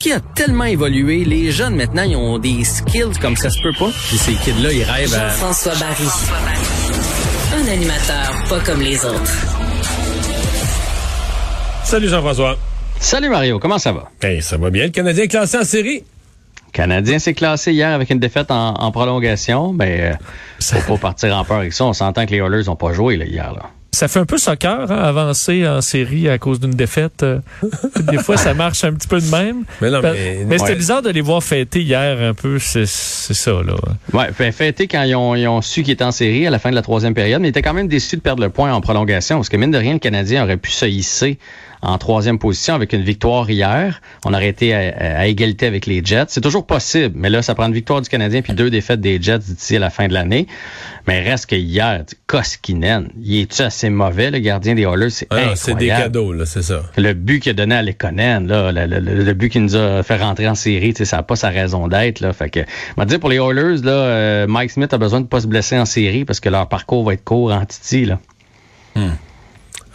qui a tellement évolué. Les jeunes, maintenant, ils ont des skills comme ça se peut pas. Puis ces kids-là, ils rêvent à... Jean-François Barry. Un animateur pas comme les autres. Salut Jean-François. Salut Mario, comment ça va? Hey, ça va bien. Le Canadien est classé en série. Le Canadien s'est classé hier avec une défaite en, en prolongation. Ben, euh, faut pas partir en peur avec ça. On s'entend que les Oilers n'ont pas joué là, hier. Là. Ça fait un peu soccer, hein, avancer en série à cause d'une défaite. Euh, des fois, ça marche un petit peu de même. Mais non, Ben, mais- mais c'était ouais. bizarre de les voir fêter hier un peu. C'est ça, là. Ouais, fait fêter quand ils ont, ils ont su qu'ils étaient en série à la fin de la troisième période, mais ils étaient quand même déçus de perdre le point en prolongation, parce que mine de rien, le Canadien aurait pu se hisser en troisième position avec une victoire hier. On aurait été à, à égalité avec les Jets. C'est toujours possible, mais là, ça prend une victoire du Canadien puis deux défaites des Jets d'ici à la fin de l'année. Mais reste que hier, Koskinen, il est-tu assez mauvais, le gardien des Oilers? C'est Ah c'est des cadeaux, là, c'est ça. Le but qu'il a donné à Lekonen, là, le, le- le- le but qui nous a fait rentrer en série, ça n'a pas sa raison d'être. Là, fait que, on va dire pour les Oilers, là, euh, Mike Smith a besoin de pas se blesser en série parce que leur parcours va être court en Titi. Là.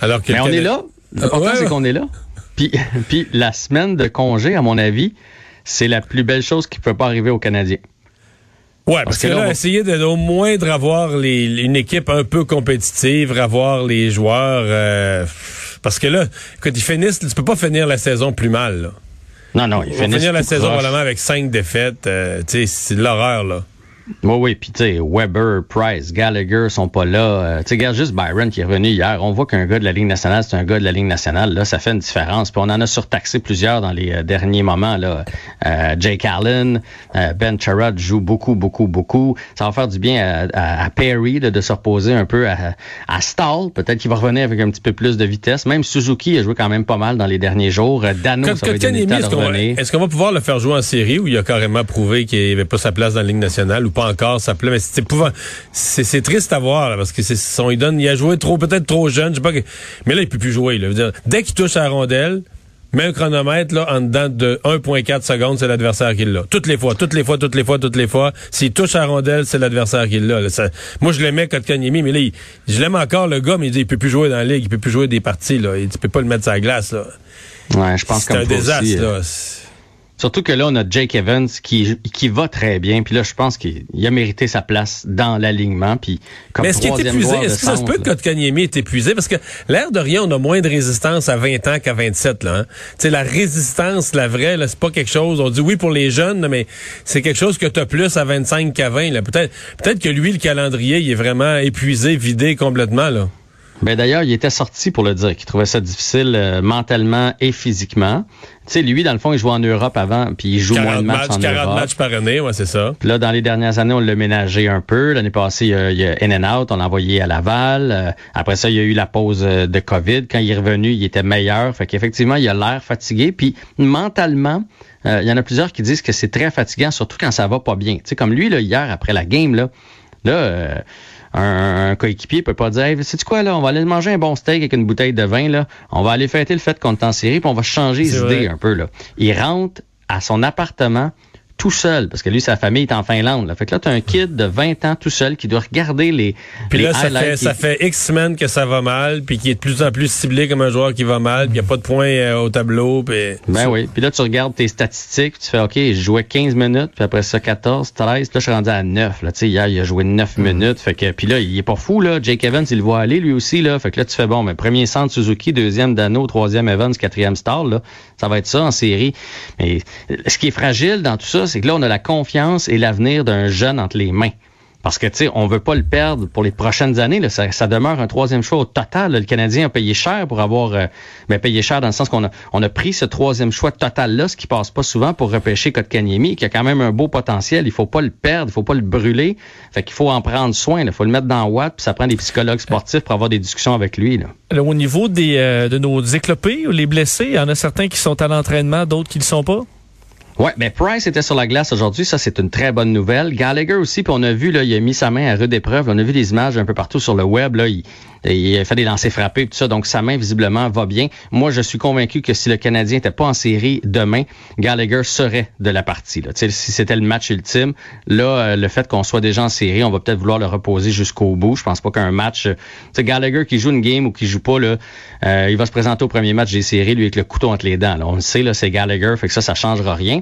Alors que Mais on est là. L'important, Ouais, c'est qu'on est là. Puis, puis la semaine de congé, à mon avis, c'est la plus belle chose qui peut pas arriver aux Canadiens. Ouais, parce, que, que là, on essayer de, au moins de avoir les, une équipe un peu compétitive, avoir les joueurs. euh, parce que là, quand ils finissent, tu peux pas finir la saison plus mal. Là. Non, non, ils finissent finir la saison probablement avec cinq défaites. euh, c'est de l'horreur, là. Oui, oui, puis tu sais, Weber, Price, Gallagher sont pas là. Euh, tu sais, regarde juste Byron qui est revenu hier. On voit qu'un gars de la Ligue nationale, c'est un gars de la Ligue nationale. Là, ça fait une différence. Puis on en a surtaxé plusieurs dans les euh, derniers moments. Là. Euh, Jake Allen, euh, Ben Sherrod joue beaucoup, beaucoup, beaucoup. Ça va faire du bien à, à- à Perry là, de se reposer un peu à, à Stahl. Peut-être qu'il va revenir avec un petit peu plus de vitesse. Même Suzuki a joué quand même pas mal dans les derniers jours. Dano, Quand- ça va est-ce qu'on va, pouvoir le faire jouer en série ou il a carrément prouvé qu'il avait pas sa place dans la Ligue nationale ou pas encore sa place? Mais c'est épouvant- c'est c'est triste à voir là, parce que c'est son, il donne, il a joué trop, peut-être trop jeune, je sais pas. que- mais là, il peut plus jouer. Là. Dire, dès qu'il touche à la rondelle, met un chronomètre là, en dedans de 1,4 secondes, c'est l'adversaire qui l'a. Toutes les fois, toutes les fois, toutes les fois, toutes les fois. S'il touche à la rondelle, c'est l'adversaire qui l'a. là. Ça- moi, je l'aimais Kotkaniemi, mais là, il- je l'aime encore le gars, mais il dit il peut plus jouer dans la ligue, il peut plus jouer des parties. Là. Il, tu peux pas le mettre sur la glace. Là. Ouais, je pense C'est comme un désastre. aussi, euh, là. Surtout que là, on a Jake Evans qui, qui va très bien. Puis là, je pense qu'il il a mérité sa place dans l'alignement. Puis comme Mais est-ce qu'il est épuisé? Est-ce que ça se peut que. Kotkaniemi est épuisé? Parce que l'air de rien, on a moins de résistance à 20 ans qu'à 27. Là, hein. Tu sais, la résistance, la vraie, là, c'est pas quelque chose. On dit oui pour les jeunes, mais c'est quelque chose que tu as plus à 25 qu'à 20. Là. Peut-être, peut-être que lui, le calendrier, il est vraiment épuisé, vidé complètement. Là. Ben d'ailleurs, il était sorti pour le dire qu'il trouvait ça difficile euh, mentalement et physiquement. Tu sais, lui, dans le fond, il jouait en Europe avant, puis il joue moins 40 de matchs, matchs, en 40 Europe. matchs par année, ouais, c'est ça. Puis là, dans les dernières années, on l'a ménagé un peu. L'année passée, il y a, il y a in and out, on l'a envoyé à Laval. Euh, après ça, il y a eu la pause euh, de COVID. Quand il est revenu, il était meilleur. Fait qu'effectivement, il a l'air fatigué. Puis mentalement, euh, il y en a plusieurs qui disent que c'est très fatigant, surtout quand ça va pas bien. Tu sais, comme lui, là, hier, après la game, là, là euh, un, un coéquipier peut pas dire hey, sais quoi là on va aller manger un bon steak avec une bouteille de vin là. On va aller fêter le fait qu'on est en série puis on va changer les C'est idées un peu là. Il rentre à son appartement tout seul, parce que lui, sa famille est en Finlande. Là. Fait que là, tu as un kid de 20 ans tout seul qui doit regarder les, Puis les là, ça fait, qui- ça fait X semaines que ça va mal, puis qui est de plus en plus ciblé comme un joueur qui va mal, puis il n'y a pas de points euh, au tableau. Puis... Ben oui. Puis là, tu regardes tes statistiques, tu fais OK, je jouais 15 minutes, puis après ça 14, 13, puis là, je suis rendu à 9. Là, tu sais, hier, il a joué 9 minutes. Fait que, puis là, il est pas fou, là. Jake Evans, il le voit aller, lui aussi, là. Fait que là, tu fais bon, mais premier centre Suzuki, deuxième Dano, troisième Evans, quatrième Star, là. Ça va être ça en série. Mais ce qui est fragile dans tout ça, c'est que là, on a la confiance et l'avenir d'un jeune entre les mains. Parce que, tu sais, on veut pas le perdre pour les prochaines années. Ça, demeure un troisième choix au total. Le Canadien a payé cher pour avoir... Euh, ben, payé cher dans le sens qu'on a, pris ce troisième choix total-là, ce qui passe pas souvent pour repêcher Kotkaniemi, qui a quand même un beau potentiel. Il faut pas le perdre, il faut pas le brûler. Fait qu'il faut en prendre soin. Il faut le mettre dans Watt, puis ça prend des psychologues sportifs pour avoir des discussions avec lui. Là. Là, au niveau euh, de nos éclopés, les blessés, il y en a certains qui sont à l'entraînement, d'autres qui ne le sont pas? Ouais, mais Price était sur la glace aujourd'hui, ça c'est une très bonne nouvelle. Gallagher aussi, puis on a vu là, il a mis sa main à rude épreuve. On a vu des images un peu partout sur le web là, il, il a fait des lancers frappés, tout ça. Donc, sa main, visiblement, va bien. Moi, je suis convaincu que si le Canadien n'était pas en série demain, Gallagher serait de la partie. Là. Si c'était le match ultime, là, euh, le fait qu'on soit déjà en série, on va peut-être vouloir le reposer jusqu'au bout. Je pense pas qu'un match... sais Gallagher qui joue une game ou qui joue pas, là, euh, il va se présenter au premier match des séries, lui, avec le couteau entre les dents. Là. On le sait, c'est Gallagher, fait que ça, ça changera rien.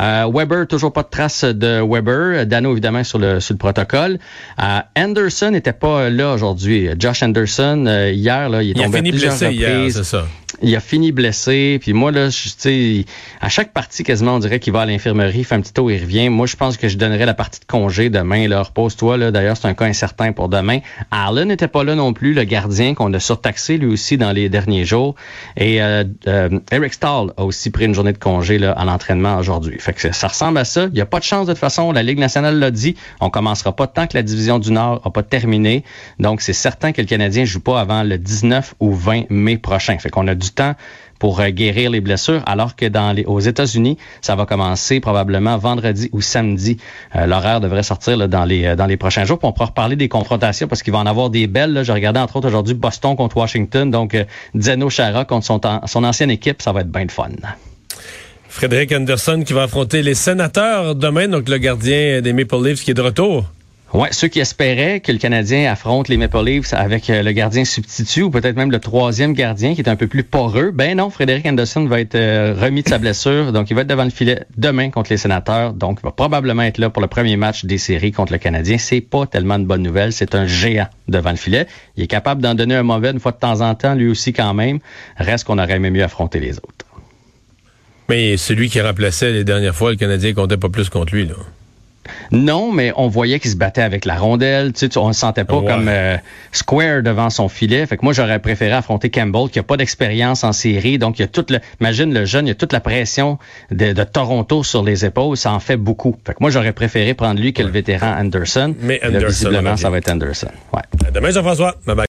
Euh, Weber, toujours pas de trace de Weber. Dano, évidemment, sur le, sur le protocole. Euh, Anderson n'était pas là aujourd'hui. Josh Anderson, euh, hier, là, il est il tombé a fini blessé hier, c'est ça. Il a fini blessé. Puis moi, là, tu sais, à chaque partie, quasiment, on dirait qu'il va à l'infirmerie, fait un petit tour, il revient. Moi, je pense que je donnerais la partie de congé demain. Là, repose-toi. Là. D'ailleurs, c'est un cas incertain pour demain. Allen n'était pas là non plus, le gardien qu'on a surtaxé lui aussi dans les derniers jours. Et euh, euh, Eric Stahl a aussi pris une journée de congé là, à l'entraînement aujourd'hui. Fait que ça ressemble à ça. Il n'y a pas de chance de toute façon. La Ligue nationale l'a dit. On commencera pas tant que la division du Nord n'a pas terminé. Donc, c'est certain que le Canadien joue pas avant le 19 ou 20 mai prochain. Fait qu'on a du temps pour euh, guérir les blessures, alors que dans les, aux États-Unis, ça va commencer probablement vendredi ou samedi. Euh, l'horaire devrait sortir là, dans les euh, dans les prochains jours. Puis on pourra reparler des confrontations parce qu'il va en avoir des belles. Je regardais entre autres aujourd'hui Boston contre Washington, donc Zeno Chara contre son, son ancienne équipe, ça va être bien de fun. Frédéric Anderson qui va affronter les sénateurs demain, donc le gardien des Maple Leafs qui est de retour. Ouais, ceux qui espéraient que le Canadien affronte les Maple Leafs avec euh, le gardien substitut ou peut-être même le troisième gardien qui est un peu plus poreux, ben non, Frédéric Anderson va être euh, remis de sa blessure, donc il va être devant le filet demain contre les Sénateurs, donc il va probablement être là pour le premier match des séries contre le Canadien. C'est pas tellement de bonne nouvelle, c'est un géant devant le filet. Il est capable d'en donner un mauvais une fois de temps en temps, lui aussi quand même. Reste qu'on aurait aimé mieux affronter les autres. Mais celui qui remplaçait les dernières fois, le Canadien comptait pas plus contre lui, là. Non, mais on voyait qu'il se battait avec la rondelle. Tu sais, on ne sentait pas comme euh, square devant son filet. Fait que moi, j'aurais préféré affronter Campbell, qui a pas d'expérience en série. Donc, il y a toute le, imagine le jeune, il y a toute la pression de, Toronto sur les épaules. Ça en fait beaucoup. Fait que moi, j'aurais préféré prendre lui que le vétéran Anderson. Mais Anderson, visiblement, ça va être Anderson. Ouais. Demain, Jean-François. Bye bye.